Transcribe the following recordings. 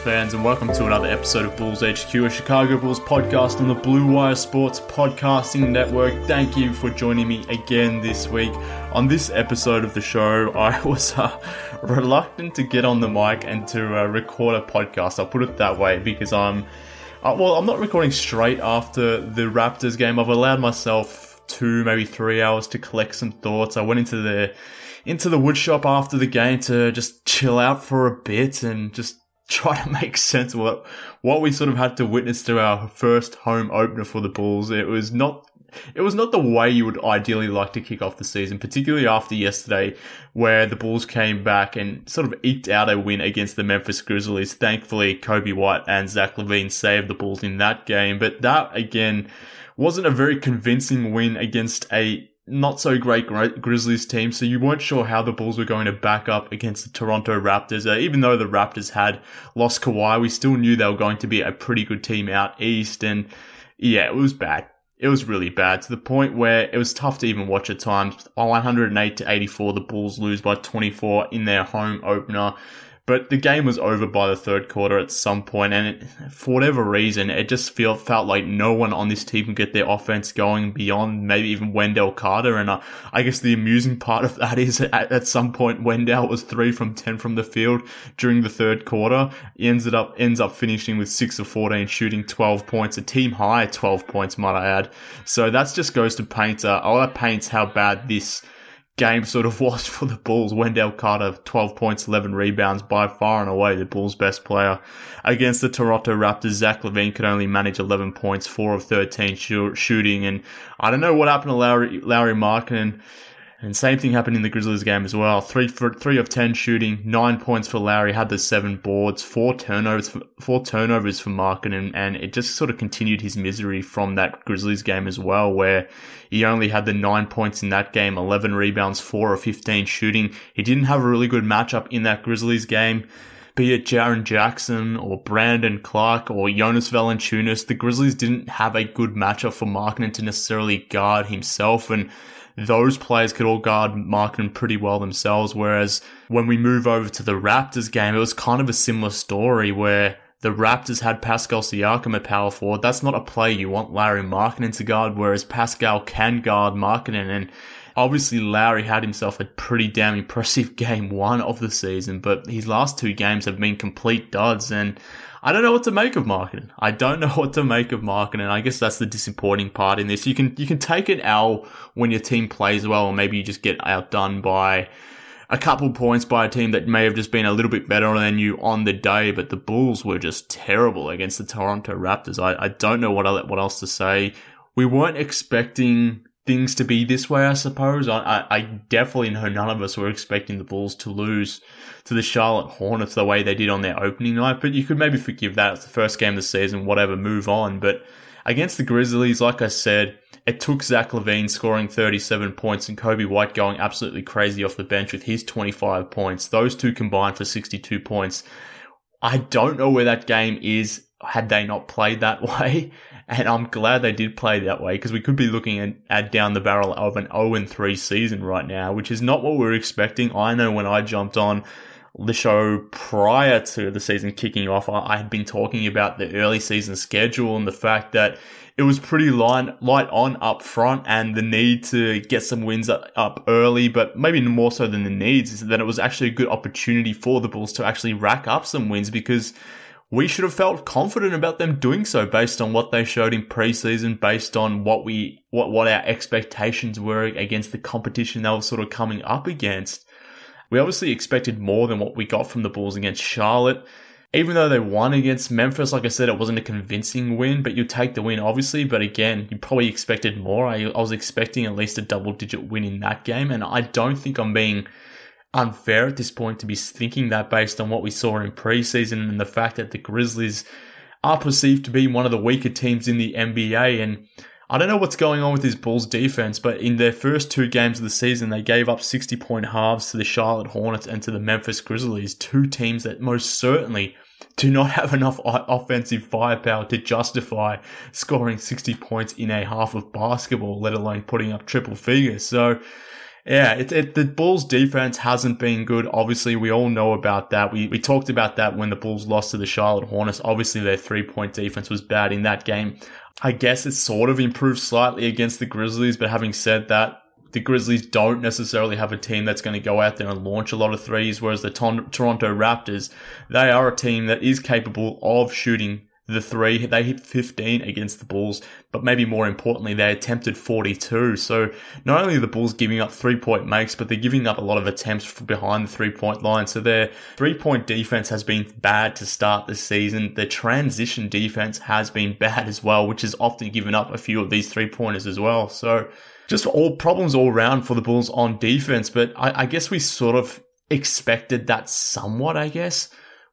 Fans, and welcome to another episode of Bulls HQ, a Chicago Bulls podcast on the Blue Wire Sports Podcasting Network. Thank you for joining me again this week. On this episode of the show, I was uh, reluctant to get on the mic and to uh, record a podcast. I'll put it that way because I'm, uh, well, I'm not recording straight after the Raptors game. I've allowed myself two, maybe three hours to collect some thoughts. I went into the into the woodshop after the game to just chill out for a bit and just try to make sense of what what we sort of had to witness to our first home opener for the Bulls. It was not it was not the way you would ideally like to kick off the season, particularly after yesterday, where the Bulls came back and sort of eked out a win against the Memphis Grizzlies. Thankfully, Coby White and Zach LaVine saved the Bulls in that game, but that again wasn't a very convincing win against a not so great Grizzlies team, so you weren't sure how the Bulls were going to back up against the Toronto Raptors. Uh, even though the Raptors had lost Kawhi, we still knew they were going to be a pretty good team out east, and yeah, it was bad. It was really bad to the point where it was tough to even watch at times. 108 to 84, the Bulls lose by 24 in their home opener. But the game was over by the third quarter at some point, and it, for whatever reason, it just feel, felt like no one on this team could get their offense going beyond maybe even Wendell Carter. And uh, I guess the amusing part of that is at, at, some point Wendell was three from ten from the field during the third quarter. He ends up ends up finishing with six of fourteen, shooting twelve points, a team high twelve points, might I add. So that just goes to paint. Uh, oh, that paints how bad this game sort of was for the Bulls. Wendell Carter, 12 points, 11 rebounds, by far and away the Bulls' best player. Against the Toronto Raptors, Zach LaVine could only manage 11 points, 4 of 13 shooting, and I don't know what happened to Lauri, Lauri Markkanen. And same thing happened in the Grizzlies game as well. Three for three of ten shooting, nine points for Lauri, had the seven boards, four turnovers, for, four turnovers for Markkanen, and, and it just sort of continued his misery from that Grizzlies game as well, where he only had the nine points in that game, eleven rebounds, four of fifteen shooting. He didn't have a really good matchup in that Grizzlies game be it Jaren Jackson or Brandon Clarke or Jonas Valanciunas, the Grizzlies didn't have a good matchup for Markkanen to necessarily guard himself. And those players could all guard Markkanen pretty well themselves. Whereas when we move over to the Raptors game, it was kind of a similar story where the Raptors had Pascal Siakam at power forward. That's not a play you want Larry Markkanen to guard, whereas Pascal can guard Markkanen. And obviously Lauri had himself a pretty damn impressive game one of the season, but his last two games have been complete duds. And I don't know what to make of Markkanen. I don't know what to make of Markkanen. I guess that's the disappointing part in this. You can you can take an L when your team plays well, or maybe you just get outdone by a couple points by a team that may have just been a little bit better than you on the day. But the Bulls were just terrible against the Toronto Raptors. I, I don't know what what else to say. We weren't expecting things to be this way, I suppose. I, I definitely know none of us were expecting the Bulls to lose to the Charlotte Hornets the way they did on their opening night, but you could maybe forgive that. It's the first game of the season, whatever, move on. But against the Grizzlies, like I said, it took Zach LaVine scoring 37 points and Coby White going absolutely crazy off the bench with his 25 points. Those two combined for 62 points. I don't know where that game is had they not played that way. And I'm glad they did play that way because we could be looking at, at, down the barrel of an 0 3 season right now, which is not what we we're expecting. I know when I jumped on the show prior to the season kicking off, I, had been talking about the early season schedule and the fact that it was pretty light, light on up front and the need to get some wins up early, but maybe more so than the needs is that it was actually a good opportunity for the Bulls to actually rack up some wins because we should have felt confident about them doing so based on what they showed in preseason, based on what we, what, what our expectations were against the competition they were sort of coming up against. We obviously expected more than what we got from the Bulls against Charlotte. Even though they won against Memphis, like I said, it wasn't a convincing win, but you take the win, obviously. But again, you probably expected more. I, I was expecting at least a double digit win in that game, and I don't think I'm being unfair at this point to be thinking that based on what we saw in preseason and the fact that the Grizzlies are perceived to be one of the weaker teams in the NBA. And I don't know what's going on with this Bulls defense, but in their first two games of the season, they gave up 60 point halves to the Charlotte Hornets and to the Memphis Grizzlies, two teams that most certainly do not have enough offensive firepower to justify scoring 60 points in a half of basketball, let alone putting up triple figures. So Yeah, it, it, the Bulls defense hasn't been good. Obviously, we all know about that. We, we talked about that when the Bulls lost to the Charlotte Hornets. Obviously, their three point defense was bad in that game. I guess it sort of improved slightly against the Grizzlies, but having said that, the Grizzlies don't necessarily have a team that's going to go out there and launch a lot of threes, whereas the Ton- Toronto Raptors, they are a team that is capable of shooting the three. They hit 15 against the Bulls, but maybe more importantly, they attempted 42. So not only are the Bulls giving up three point makes, but they're giving up a lot of attempts behind the three point line. So their three point defense has been bad to start the season. Their transition defense has been bad as well, which has often given up a few of these three pointers as well. So just all problems all around for the Bulls on defense. But I, I guess we sort of expected that somewhat, I guess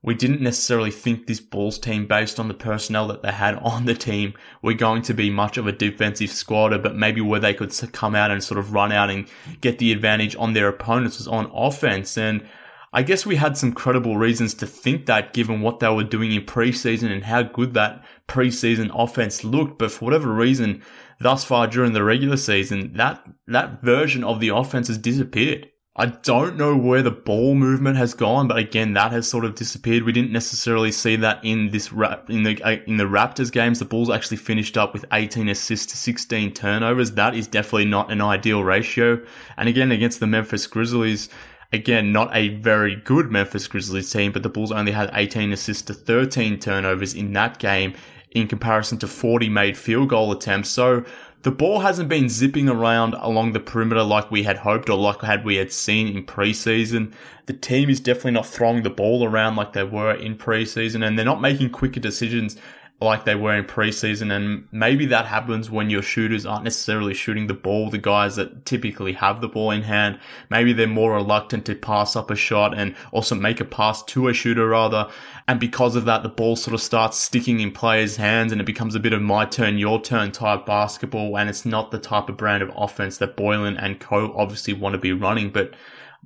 we didn't necessarily think this Bulls team, based on the personnel that they had on the team, were going to be much of a defensive squatter, but maybe where they could come out and sort of run out and get the advantage on their opponents was on offense. And I guess we had some credible reasons to think that given what they were doing in preseason and how good that preseason offense looked. But for whatever reason, thus far during the regular season, that, that version of the offense has disappeared. I don't know where the ball movement has gone, but again, that has sort of disappeared. We didn't necessarily see that in this rap, in the, uh, in the Raptors games. The Bulls actually finished up with 18 assists to 16 turnovers. That is definitely not an ideal ratio. And again, against the Memphis Grizzlies, again, not a very good Memphis Grizzlies team, but the Bulls only had 18 assists to 13 turnovers in that game in comparison to 40 made field goal attempts. So the ball hasn't been zipping around along the perimeter like we had hoped or like had we had seen in preseason. The team is definitely not throwing the ball around like they were in preseason and they're not making quicker decisions like they were in preseason. And maybe that happens when your shooters aren't necessarily shooting the ball, the guys that typically have the ball in hand. Maybe they're more reluctant to pass up a shot and also make a pass to a shooter rather. And because of that, the ball sort of starts sticking in players' hands and it becomes a bit of my turn, your turn type basketball. And it's not the type of brand of offense that Boylen and co obviously want to be running. But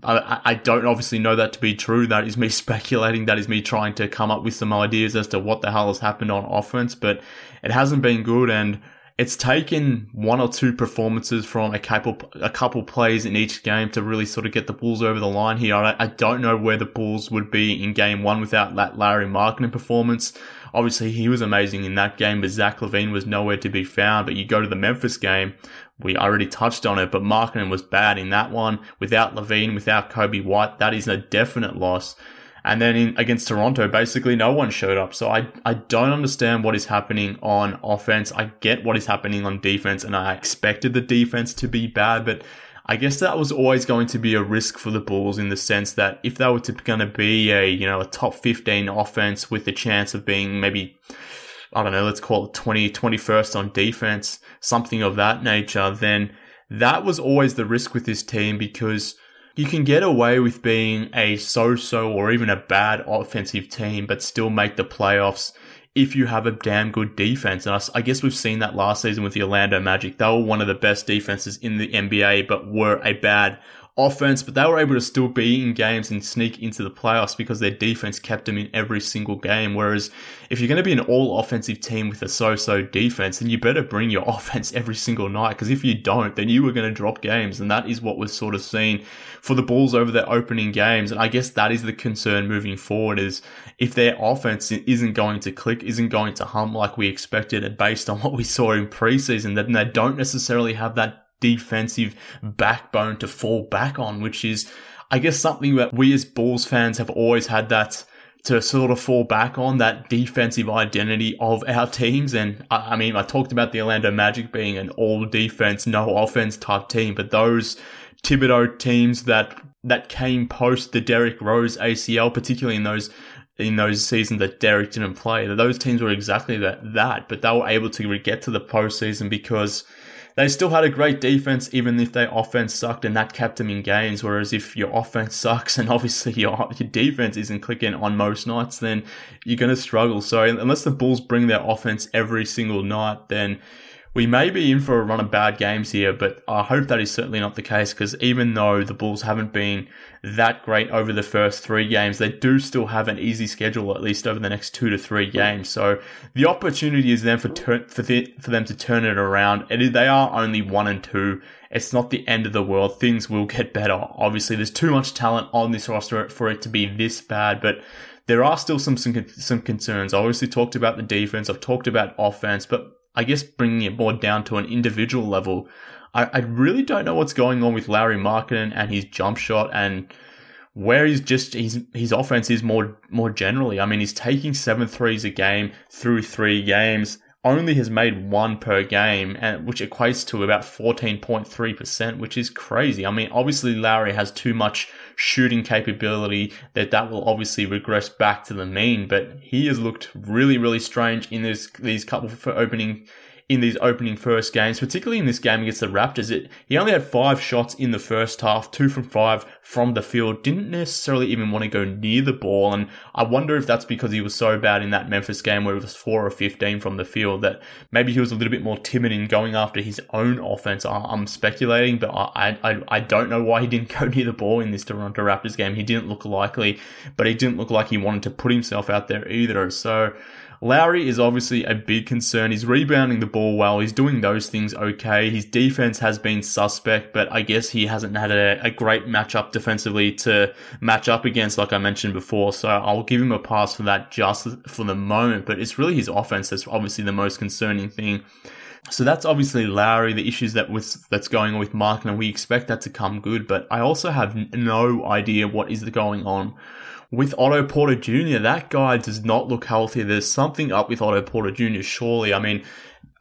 I, I don't obviously know that to be true. That is me speculating. That is me trying to come up with some ideas as to what the hell has happened on offense, but it hasn't been good. And it's taken one or two performances from a couple, a couple plays in each game to really sort of get the Bulls over the line here. I, I don't know where the Bulls would be in game one without that Lauri Markkanen performance. Obviously, he was amazing in that game, but Zach LaVine was nowhere to be found. But you go to the Memphis game, we already touched on it, but Markkanen was bad in that one. Without LaVine, without Coby White, that is a definite loss. And then in, against Toronto, basically no one showed up. So I, I don't understand what is happening on offense. I get what is happening on defense, and I expected the defense to be bad, but I guess that was always going to be a risk for the Bulls in the sense that if they were going to be a you know a top 15 offense with the chance of being maybe I don't know, let's call it 20, 21st on defense, something of that nature, then that was always the risk with this team because you can get away with being a so-so or even a bad offensive team, but still make the playoffs if you have a damn good defense. And I, guess we've seen that last season with the Orlando Magic. They were one of the best defenses in the NBA, but were a bad offense, but they were able to still be in games and sneak into the playoffs because their defense kept them in every single game. Whereas if you're going to be an all offensive team with a so-so defense, then you better bring your offense every single night. Because if you don't, then you were going to drop games. And that is what was sort of seen for the Bulls over their opening games. And I guess that is the concern moving forward is if their offense isn't going to click, isn't going to hum like we expected and based on what we saw in preseason, then they don't necessarily have that defensive backbone to fall back on, which is, I guess, something that we as Bulls fans have always had that to sort of fall back on that defensive identity of our teams. And I, I mean, I talked about the Orlando Magic being an all defense, no offense type team, but those Thibodeau teams that that came post the Derrick Rose ACL, particularly in those in those seasons that Derrick didn't play, those teams were exactly that, that, but they were able to get to the postseason because they still had a great defense, even if their offense sucked, and that kept them in games. Whereas if your offense sucks and obviously your, your defense isn't clicking on most nights, then you're going to struggle. So unless the Bulls bring their offense every single night, then we may be in for a run of bad games here, but I hope that is certainly not the case because even though the Bulls haven't been that great over the first three games, they do still have an easy schedule at least over the next two to three games. So the opportunity is then for ter- for, for them to turn it around. And they are only one and two. It's not the end of the world. Things will get better. Obviously, there's too much talent on this roster for it to be this bad, but there are still some, some, some concerns. I obviously talked about the defense. I've talked about offense, but I guess bringing it more down to an individual level, I, I really don't know what's going on with Larry Markkanen and his jump shot and where he's just his his offense is more more generally. I mean, he's taking seven threes a game through three games only has made one per game, and which equates to about 14.3%, which is crazy. I mean, obviously Lauri has too much shooting capability that that will obviously regress back to the mean, but he has looked really, really strange in this, these couple for opening in these opening first games, particularly in this game against the Raptors. It, he only had five shots in the first half, two from five from the field, didn't necessarily even want to go near the ball. And I wonder if that's because he was so bad in that Memphis game where it was four or 15 from the field that maybe he was a little bit more timid in going after his own offense. I'm speculating, but I, I, I don't know why he didn't go near the ball in this Toronto Raptors game. He didn't look likely, but he didn't look like he wanted to put himself out there either. So, Lauri is obviously a big concern. He's rebounding the ball well. He's doing those things okay. His defense has been suspect, but I guess he hasn't had a, a great matchup defensively to match up against, like I mentioned before. So I'll give him a pass for that just for the moment, but it's really his offense that's obviously the most concerning thing. So that's obviously Lauri, the issues that with that's going on with Mark, and we expect that to come good. But I also have no idea what is going on with Otto Porter Jr., that guy does not look healthy. There's something up with Otto Porter Jr., surely. I mean,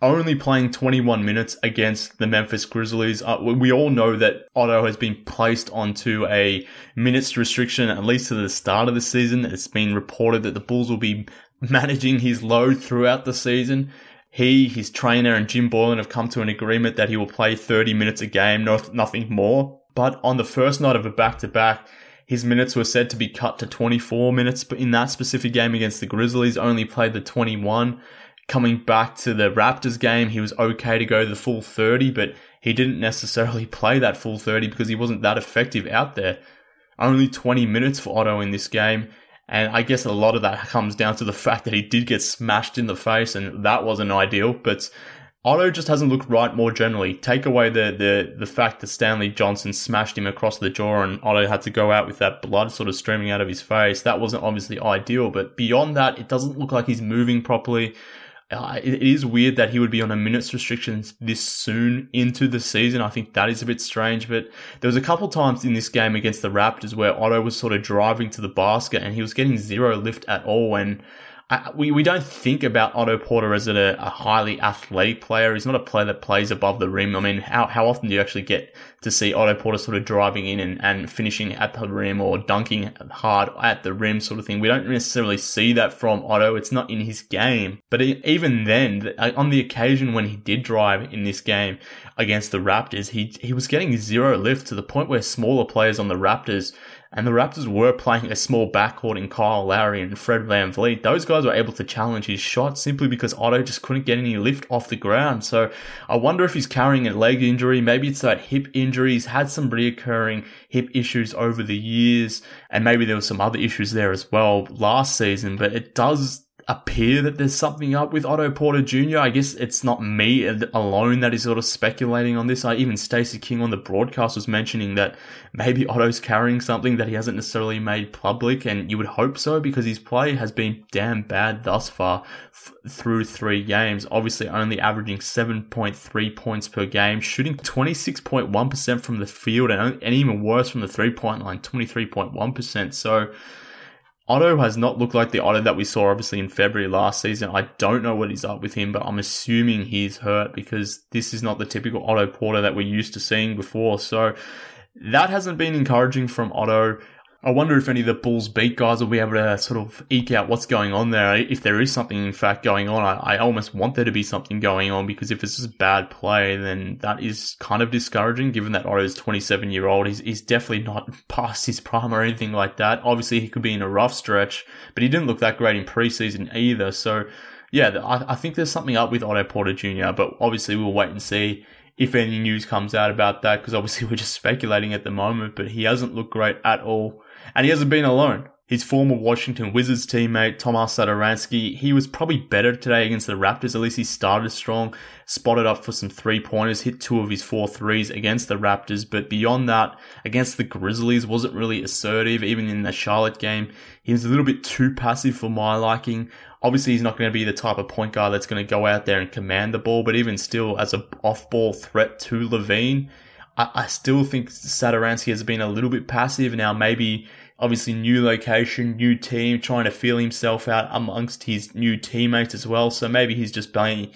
only playing 21 minutes against the Memphis Grizzlies. Uh, we all know that Otto has been placed onto a minutes restriction, at least to the start of the season. It's been reported that the Bulls will be managing his load throughout the season. He, his trainer, and Jim Boylen have come to an agreement that he will play 30 minutes a game, no, nothing more. But on the first night of a back to back, his minutes were said to be cut to 24 minutes, but in that specific game against the Grizzlies, only played the 21. Coming back to the Raptors game, he was okay to go the full 30, but he didn't necessarily play that full 30 because he wasn't that effective out there. Only 20 minutes for Otto in this game. And I guess a lot of that comes down to the fact that he did get smashed in the face and that wasn't ideal. But Otto just hasn't looked right more generally. Take away the, the, the fact that Stanley Johnson smashed him across the jaw and Otto had to go out with that blood sort of streaming out of his face. That wasn't obviously ideal, but beyond that, it doesn't look like he's moving properly. Uh, it, it is weird that he would be on a minutes restriction this soon into the season. I think that is a bit strange, but there was a couple times in this game against the Raptors where Otto was sort of driving to the basket and he was getting zero lift at all when We, we don't think about Otto Porter as a, a, highly athletic player. He's not a player that plays above the rim. I mean, how, how often do you actually get to see Otto Porter sort of driving in and, and finishing at the rim or dunking hard at the rim sort of thing? We don't necessarily see that from Otto. It's not in his game. But even then, uh, on the occasion when he did drive in this game against the Raptors, he, he was getting zero lift to the point where smaller players on the Raptors and the Raptors were playing a small backcourt in Kyle Lowry and Fred VanVleet. Those guys were able to challenge his shot simply because Otto just couldn't get any lift off the ground. So I wonder if he's carrying a leg injury. Maybe it's that hip injury. He's had some reoccurring hip issues over the years. And maybe there were some other issues there as well last season, but it does appear that there's something up with Otto Porter Jr. I guess it's not me alone that is sort of speculating on this. I even Stacey King on the broadcast was mentioning that maybe Otto's carrying something that he hasn't necessarily made public, and you would hope so because his play has been damn bad thus far f- through three games. Obviously, only averaging 7.3 points per game, shooting 26.1% from the field, and, and even worse from the three point line, 23.1%. So Otto has not looked like the Otto that we saw obviously in February last season. I don't know what is up with him, but I'm assuming he's hurt because this is not the typical Otto Porter that we're used to seeing before. So that hasn't been encouraging from Otto. I wonder if any of the Bulls beat guys will be able to sort of eke out what's going on there. If there is something, in fact, going on, I, I almost want there to be something going on because if it's just a bad play, then that is kind of discouraging given that Otto's 27 year old. He's, he's definitely not past his prime or anything like that. Obviously, he could be in a rough stretch, but he didn't look that great in preseason either. So yeah, I, I think there's something up with Otto Porter Jr., but obviously we'll wait and see if any news comes out about that because obviously we're just speculating at the moment, but he hasn't looked great at all. And he hasn't been alone. His former Washington Wizards teammate, Tomas Satoransky, he was probably better today against the Raptors. At least he started strong, spotted up for some three pointers, hit two of his four threes against the Raptors. But beyond that, against the Grizzlies, wasn't really assertive. Even in the Charlotte game, he was a little bit too passive for my liking. Obviously, he's not going to be the type of point guard that's going to go out there and command the ball, but even still, as a off-ball threat to LaVine, I, still think Satoransky has been a little bit passive. Now, maybe obviously new location, new team, trying to feel himself out amongst his new teammates as well. So maybe he's just being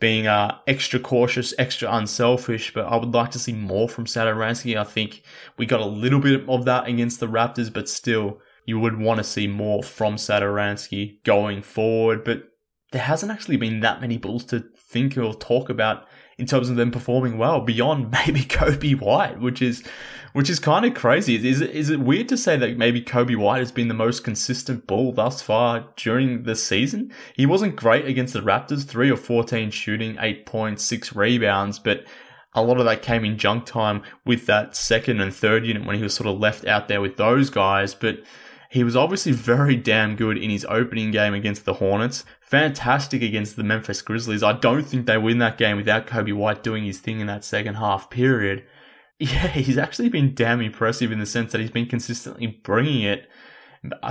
being uh, extra cautious, extra unselfish. But I would like to see more from Satoransky. I think we got a little bit of that against the Raptors, but still, you would want to see more from Satoransky going forward. But there hasn't actually been that many Bulls to think or talk about in terms of them performing well beyond maybe Coby White, which is which is kind of crazy. Is it is it weird to say that maybe Coby White has been the most consistent bull thus far during the season? He wasn't great against the Raptors, three or fourteen shooting, eight points, six rebounds, but a lot of that came in junk time with that second and third unit when he was sort of left out there with those guys. But he was obviously very damn good in his opening game against the Hornets. Fantastic against the Memphis Grizzlies. I don't think they win that game without Coby White doing his thing in that second half period. Yeah, he's actually been damn impressive in the sense that he's been consistently bringing it.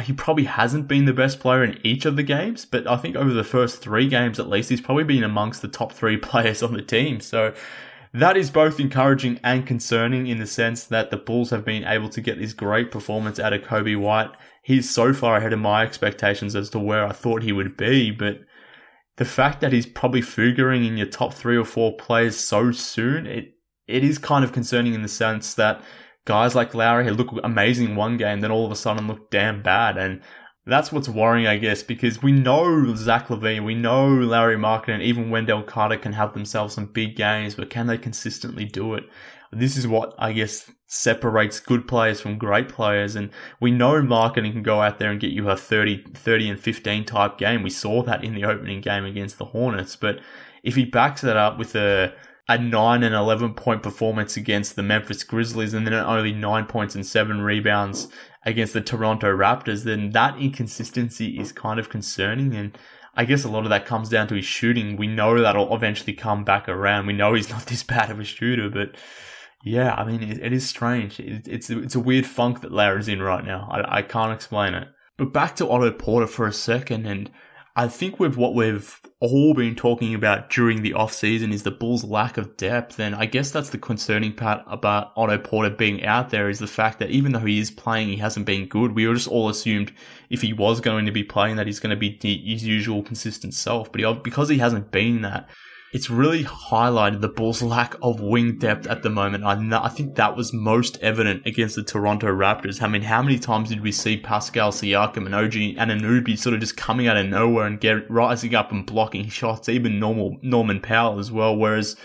He probably hasn't been the best player in each of the games, but I think over the first three games at least, he's probably been amongst the top three players on the team. So that is both encouraging and concerning in the sense that the Bulls have been able to get this great performance out of Coby White. He's so far ahead of my expectations as to where I thought he would be, but the fact that he's probably figuring in your top three or four players so soon, it it is kind of concerning in the sense that guys like Lauri who look amazing one game, then all of a sudden look damn bad. And that's what's worrying, I guess, because we know Zach LaVine, we know Larry Market, and even Wendell Carter can have themselves some big games, but can they consistently do it? This is what I guess separates good players from great players. And we know Markkanen can go out there and get you a 30, 30 and 15 type game. We saw that in the opening game against the Hornets. But if he backs that up with a, a 9 and 11 point performance against the Memphis Grizzlies and then only 9 points and 7 rebounds against the Toronto Raptors, then that inconsistency is kind of concerning. And I guess a lot of that comes down to his shooting. We know that'll eventually come back around. We know he's not this bad of a shooter, but yeah, I mean, it, it is strange. It, it's, it's a weird funk that Larry's in right now. I, I can't explain it. But back to Otto Porter for a second and I think with what we've all been talking about during the off season is the Bulls' lack of depth, and I guess that's the concerning part about Otto Porter being out there is the fact that even though he is playing, he hasn't been good. We were just all assumed if he was going to be playing that he's going to be his usual consistent self, but he, because he hasn't been that, it's really highlighted the Bulls' lack of wing depth at the moment. I, I think that was most evident against the Toronto Raptors. I mean, how many times did we see Pascal Siakam and OG Anunoby sort of just coming out of nowhere and get rising up and blocking shots, even normal Norman Powell as well, whereas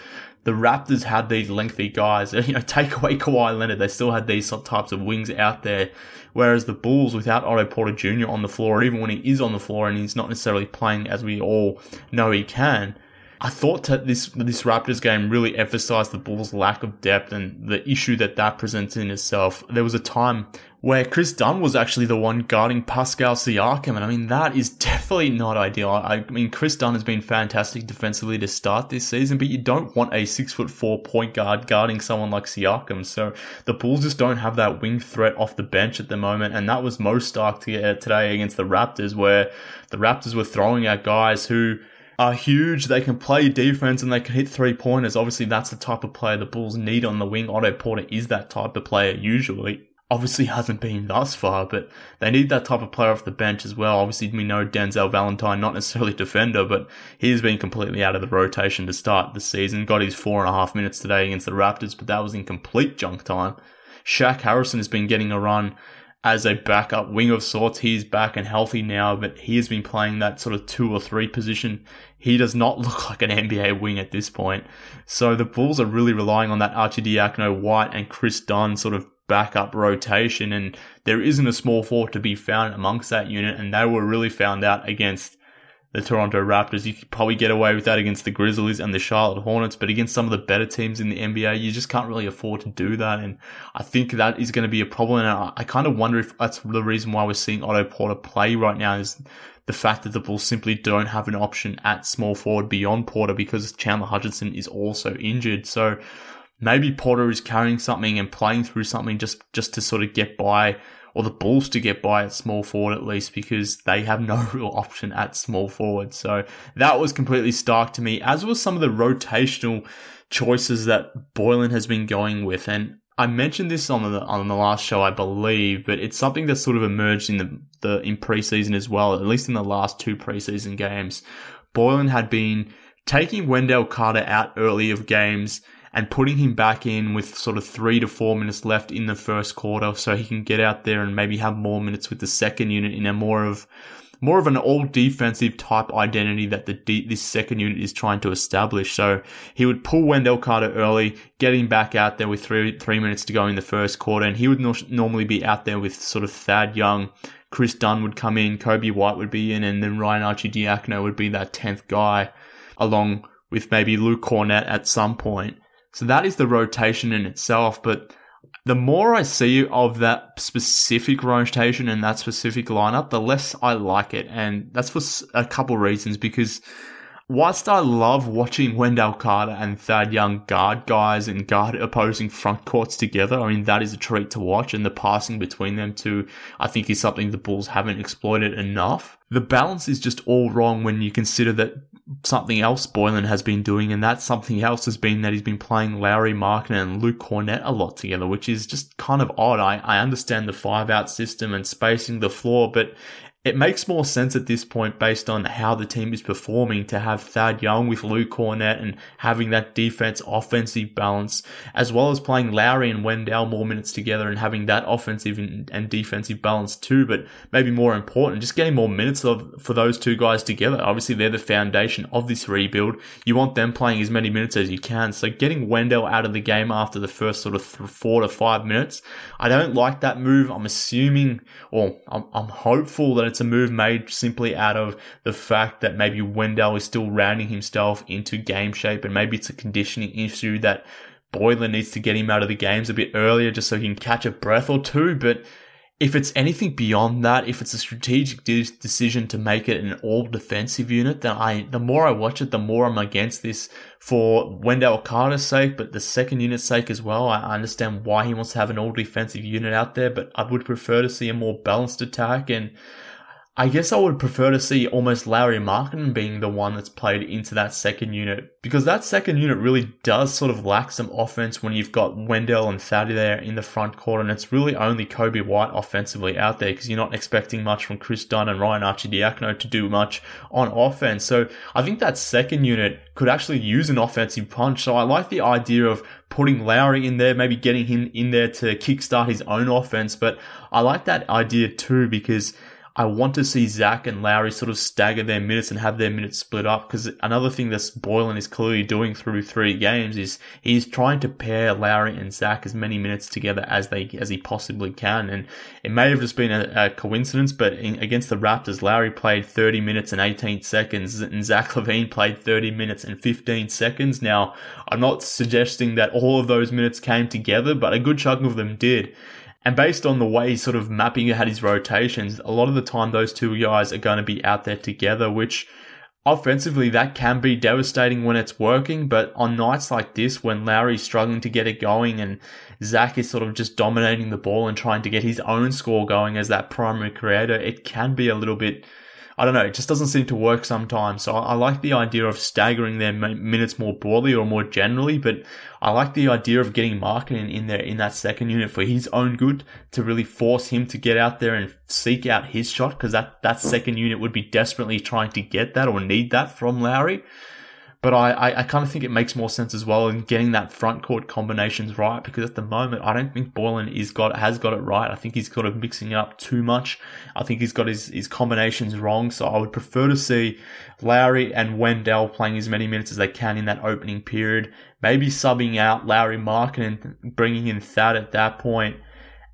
the Raptors had these lengthy guys. You know, take away Kawhi Leonard, they still had these types of wings out there. Whereas the Bulls, without Otto Porter Jr. on the floor, even when he is on the floor and he's not necessarily playing as we all know he can, I thought that this this Raptors game really emphasized the Bulls' lack of depth and the issue that that presents in itself. There was a time where Kris Dunn was actually the one guarding Pascal Siakam, and I mean that is definitely not ideal. I mean Kris Dunn has been fantastic defensively to start this season, but you don't want a six foot four point guard guarding someone like Siakam. So the Bulls just don't have that wing threat off the bench at the moment, and that was most stark uh, today against the Raptors, where the Raptors were throwing at guys who are huge. They can play defense and they can hit three pointers. Obviously, that's the type of player the Bulls need on the wing. Otto Porter is that type of player usually. Obviously, hasn't been thus far, but they need that type of player off the bench as well. Obviously, we know Denzel Valentine, not necessarily defender, but he's been completely out of the rotation to start the season. Got his four and a half minutes today against the Raptors, but that was in complete junk time. Shaq Harrison has been getting a run as a backup wing of sorts. He's back and healthy now, but he has been playing that sort of two or three position. He does not look like an NBA wing at this point. So the Bulls are really relying on that Arcidiacono, White, and Kris Dunn sort of backup rotation, and there isn't a small forward to be found amongst that unit, and they were really found out against the Toronto Raptors. You could probably get away with that against the Grizzlies and the Charlotte Hornets, but against some of the better teams in the NBA, you just can't really afford to do that. And I think that is going to be a problem. And I, I kind of wonder if that's the reason why we're seeing Otto Porter play right now is the fact that the Bulls simply don't have an option at small forward beyond Porter because Chandler Hutchison is also injured. So maybe Porter is carrying something and playing through something just, just to sort of get by or the Bulls to get by at small forward at least because they have no real option at small forward. So that was completely stark to me, as was some of the rotational choices that Boylen has been going with. And I mentioned this on the on the last show, I believe, but it's something that sort of emerged in the, the in preseason as well, at least in the last two preseason games. Boylen had been taking Wendell Carter out early of games and putting him back in with sort of three to four minutes left in the first quarter so he can get out there and maybe have more minutes with the second unit in a more of more of an all defensive type identity that the this second unit is trying to establish. So he would pull Wendell Carter early, get him back out there with three three minutes to go in the first quarter, and he would no- normally be out there with sort of Thad Young. Kris Dunn would come in, Coby White would be in, and then Ryan Arcidiacono would be that tenth guy, along with maybe Luke Kornet at some point. So that is the rotation in itself. But the more I see of that specific rotation and that specific lineup, the less I like it. And that's for a couple reasons because whilst I love watching Wendell Carter and Thad Young guard guys and guard opposing front courts together, I mean, that is a treat to watch. And the passing between them two, I think is something the Bulls haven't exploited enough. The balance is just all wrong when you consider that something else Boylen has been doing, and that something else has been that he's been playing Lauri Markkanen and Luke Kornet a lot together, which is just kind of odd. I, I understand the five out system and spacing the floor, but it makes more sense at this point based on how the team is performing to have Thad Young with Lou Kornet and having that defense offensive balance, as well as playing Lauri and Wendell more minutes together and having that offensive and, defensive balance too. But maybe more important, just getting more minutes of, for those two guys together. Obviously, they're the foundation of this rebuild. You want them playing as many minutes as you can. So getting Wendell out of the game after the first sort of four to five minutes, I don't like that move. I'm assuming, or I'm, I'm hopeful that it's a move made simply out of the fact that maybe Wendell is still rounding himself into game shape and maybe it's a conditioning issue that Boylen needs to get him out of the games a bit earlier just so he can catch a breath or two. But if it's anything beyond that, if it's a strategic de- decision to make it an all defensive unit, then I, the more I watch it, the more I'm against this for Wendell Carter's sake, but the second unit's sake as well. I understand why he wants to have an all defensive unit out there, but I would prefer to see a more balanced attack and I guess I would prefer to see almost Lauri Markkanen being the one that's played into that second unit because that second unit really does sort of lack some offense when you've got Wendell and Thaddy there in the front court and it's really only Coby White offensively out there because you're not expecting much from Kris Dunn and Ryan Arcidiacono to do much on offense. So I think that second unit could actually use an offensive punch. So I like the idea of putting Lauri in there, maybe getting him in there to kickstart his own offense. But I like that idea too because I want to see Zach and Lauri sort of stagger their minutes and have their minutes split up because another thing that Boylen is clearly doing through three games is he's trying to pair Lauri and Zach as many minutes together as they as he possibly can. And it may have just been a, a coincidence, but in, against the Raptors, Lauri played 30 minutes and 18 seconds and Zach LaVine played 30 minutes and 15 seconds. Now, I'm not suggesting that all of those minutes came together, but a good chunk of them did. And based on the way he's sort of mapping out his rotations, a lot of the time those two guys are going to be out there together, which offensively that can be devastating when it's working. But on nights like this, when Lauri's struggling to get it going and Zach is sort of just dominating the ball and trying to get his own score going as that primary creator, it can be a little bit I don't know, it just doesn't seem to work sometimes. So I, like the idea of staggering their minutes more broadly or more generally, but I like the idea of getting Markkanen in there in that second unit for his own good to really force him to get out there and seek out his shot because that, that second unit would be desperately trying to get that or need that from Lauri. But I, I, I kind of think it makes more sense as well in getting that front court combinations right because at the moment I don't think Boylen is got has got it right. I think he's kind of mixing it up too much. I think he's got his, his combinations wrong. So I would prefer to see Lauri and Wendell playing as many minutes as they can in that opening period. Maybe subbing out Lauri Mark and bringing in Thad at that point,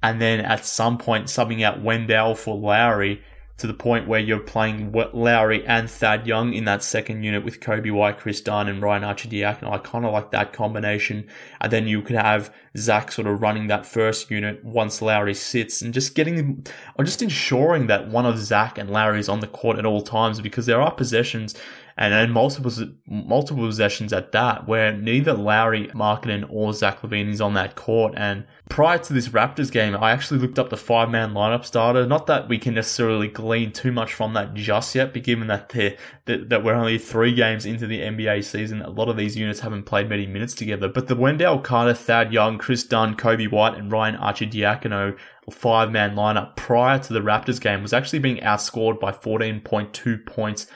and then at some point subbing out Wendell for Lauri to the point where you're playing Lauri and Thad Young in that second unit with Coby White, Kris Dunn, and Ryan Arcidiacono. I kind of like that combination. And then you could have Zach sort of running that first unit once Lauri sits and just getting, or just ensuring that one of Zach and Lauri is on the court at all times because there are possessions and then multiple multiple possessions at that, where neither Lauri Markkanen or Zach LaVine is on that court. And prior to this Raptors game, I actually looked up the five man lineup starter. Not that we can necessarily glean too much from that just yet, but given that that, that we're only three games into the NBA season, a lot of these units haven't played many minutes together. But the Wendell Carter, Thad Young, Kris Dunn, Coby White, and Ryan Arcidiacono five man lineup prior to the Raptors game was actually being outscored by 14.2 points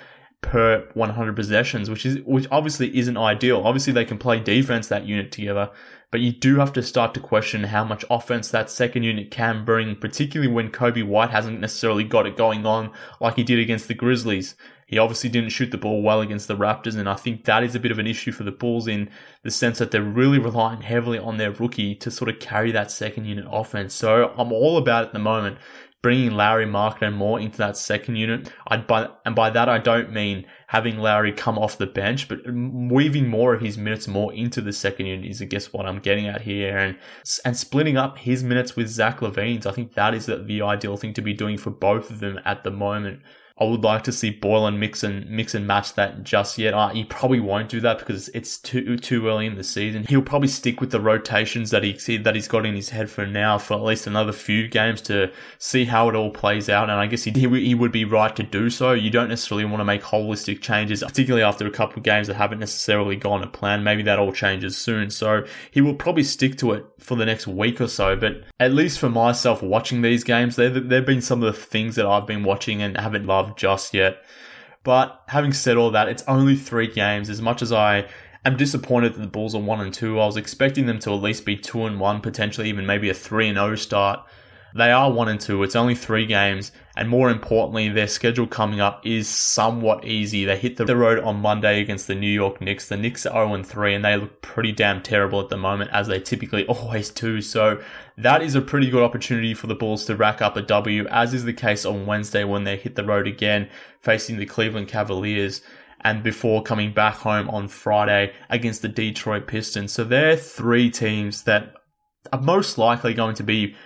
per 100 possessions, which is which obviously isn't ideal. Obviously, they can play defense that unit together, but you do have to start to question how much offense that second unit can bring, particularly when Coby White hasn't necessarily got it going on like he did against the Grizzlies. He obviously didn't shoot the ball well against the Raptors, and I think that is a bit of an issue for the Bulls in the sense that they're really relying heavily on their rookie to sort of carry that second unit offense. So I'm all about it at the moment bringing Lauri Markkanen more into that second unit. I by and by that I don't mean having Lauri come off the bench, but weaving more of his minutes more into the second unit is I guess what I'm getting at here, and and splitting up his minutes with Zach LaVine's. I think that is the, the ideal thing to be doing for both of them at the moment. I would like to see Boylen mix and mix and match that just yet. Uh, he probably won't do that because it's too too early in the season. He'll probably stick with the rotations that he that he's got in his head for now for at least another few games to see how it all plays out. And I guess he he would be right to do so. You don't necessarily want to make holistic changes, particularly after a couple of games that haven't necessarily gone to plan. Maybe that all changes soon. So he will probably stick to it for the next week or so. But at least for myself watching these games, there there've been some of the things that I've been watching and haven't loved just yet. But having said all that, it's only three games. As much as I am disappointed that the Bulls are one and two, I was expecting them to at least be two and one, potentially even maybe a three and zero oh start. They are one and two. It's only three games, and more importantly, their schedule coming up is somewhat easy. They hit the road on Monday against the New York Knicks. The Knicks are 0 and 3, and they look pretty damn terrible at the moment, as they typically always do. So that is a pretty good opportunity for the Bulls to rack up a W, as is the case on Wednesday when they hit the road again, facing the Cleveland Cavaliers and before coming back home on Friday against the Detroit Pistons. So they're three teams that are most likely going to be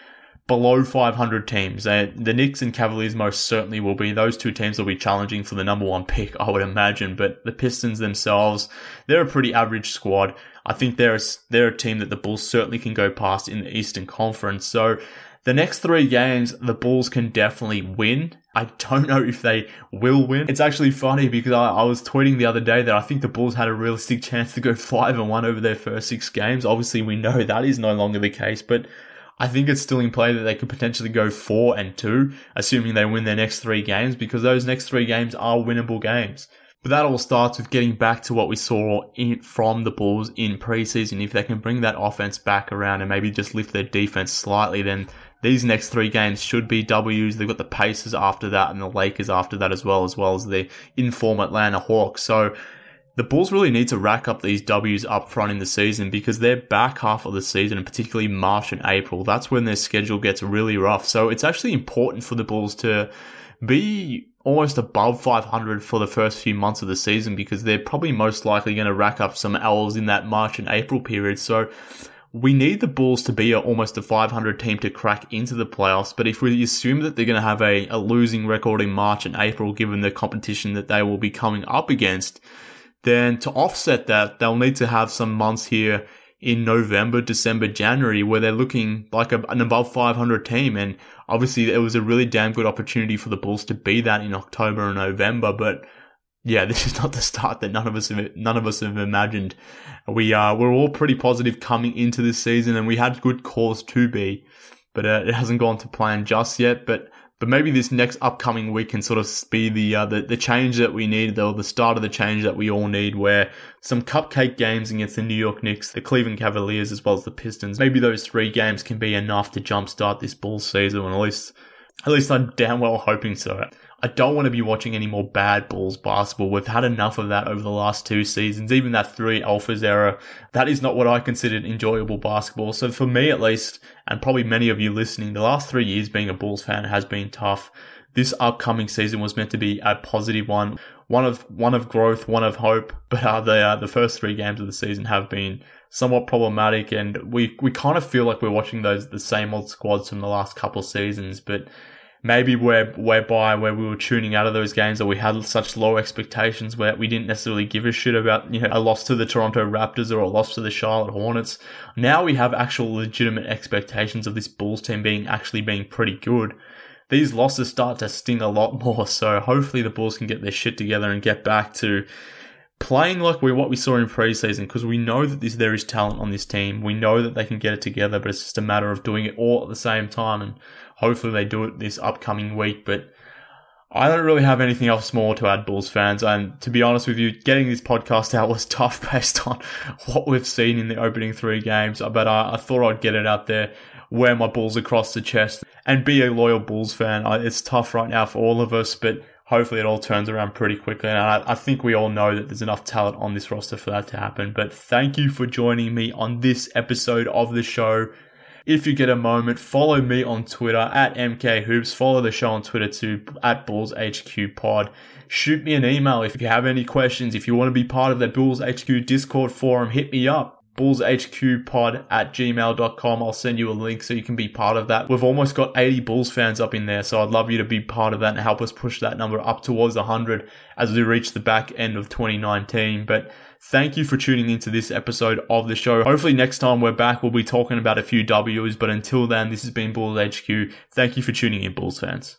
below 500 teams. The Knicks and Cavaliers most certainly will be. Those two teams will be challenging for the number one pick, I would imagine. But the Pistons themselves, they're a pretty average squad. I think they're a, they're a team that the Bulls certainly can go past in the Eastern Conference. So the next three games, the Bulls can definitely win. I don't know if they will win. It's actually funny because I, I, was tweeting the other day that I think the Bulls had a realistic chance to go five and one over their first six games. Obviously, we know that is no longer the case, but I think it's still in play that they could potentially go four and two, assuming they win their next three games, because those next three games are winnable games. But that all starts with getting back to what we saw in, from the Bulls in preseason. If they can bring that offense back around and maybe just lift their defense slightly, then these next three games should be W's. They've got the Pacers after that and the Lakers after that as well, as well as the inform Atlanta Hawks. So the Bulls really need to rack up these W's up front in the season because their back half of the season, and particularly March and April, that's when their schedule gets really rough. So it's actually important for the Bulls to be almost above 500 for the first few months of the season because they're probably most likely going to rack up some L's in that March and April period. So we need the Bulls to be almost a 500 team to crack into the playoffs. But if we assume that they're going to have a, a losing record in March and April, given the competition that they will be coming up against, then to offset that, they'll need to have some months here in November, December, January where they're looking like a, an above 500 team. And obviously it was a really damn good opportunity for the Bulls to be that in October and November. But yeah, this is not the start that none of us have, none of us have imagined. We are, we're all pretty positive coming into this season and we had good cause to be, but uh, it hasn't gone to plan just yet. But but maybe this next upcoming week can sort of be the, uh, the the change that we need, though, the start of the change that we all need, where some cupcake games against the New York Knicks, the Cleveland Cavaliers, as well as the Pistons. Maybe those three games can be enough to jumpstart this Bulls season, at least at least I'm damn well hoping so. I don't want to be watching any more bad Bulls basketball. We've had enough of that over the last two seasons. Even that three alphas era, that is not what I considered enjoyable basketball. So for me, at least, and probably many of you listening, the last three years being a Bulls fan has been tough. this upcoming season was meant to be a positive one, one of one of growth, one of hope. But uh, the uh, the first three games of the season have been somewhat problematic, and we we kind of feel like we're watching those the same old squads from the last couple seasons. But maybe we're whereby where we were tuning out of those games or we had such low expectations where we didn't necessarily give a shit about you know a loss to the Toronto Raptors or a loss to the Charlotte Hornets. Now we have actual legitimate expectations of this Bulls team being actually being pretty good. These losses start to sting a lot more, so hopefully the Bulls can get their shit together and get back to playing like we what we saw in preseason because we know that this, there is talent on this team. We know that they can get it together, but it's just a matter of doing it all at the same time. And hopefully they do it this upcoming week. But I don't really have anything else more to add, Bulls fans. And to be honest with you, getting this podcast out was tough based on what we've seen in the opening three games. But I, I thought I'd get it out there, wear my Bulls across the chest, and be a loyal Bulls fan. It's tough right now for all of us, but hopefully it all turns around pretty quickly. And I, I, think we all know that there's enough talent on this roster for that to happen. But thank you for joining me on this episode of the show. If you get a moment, follow me on Twitter at MK Hoops. Follow the show on Twitter too at Bulls HQ Pod. Shoot me an email if you have any questions. If you want to be part of the Bulls HQ Discord forum, hit me up bullshqpod at gmail.com. I'll send you a link so you can be part of that. We've almost got 80 Bulls fans up in there, so I'd love you to be part of that and help us push that number up towards 100 as we reach the back end of 2019. But thank you for tuning into this episode of the show. Hopefully next time we're back, we'll be talking about a few W's, but until then, this has been Bulls HQ. Thank you for tuning in, Bulls fans.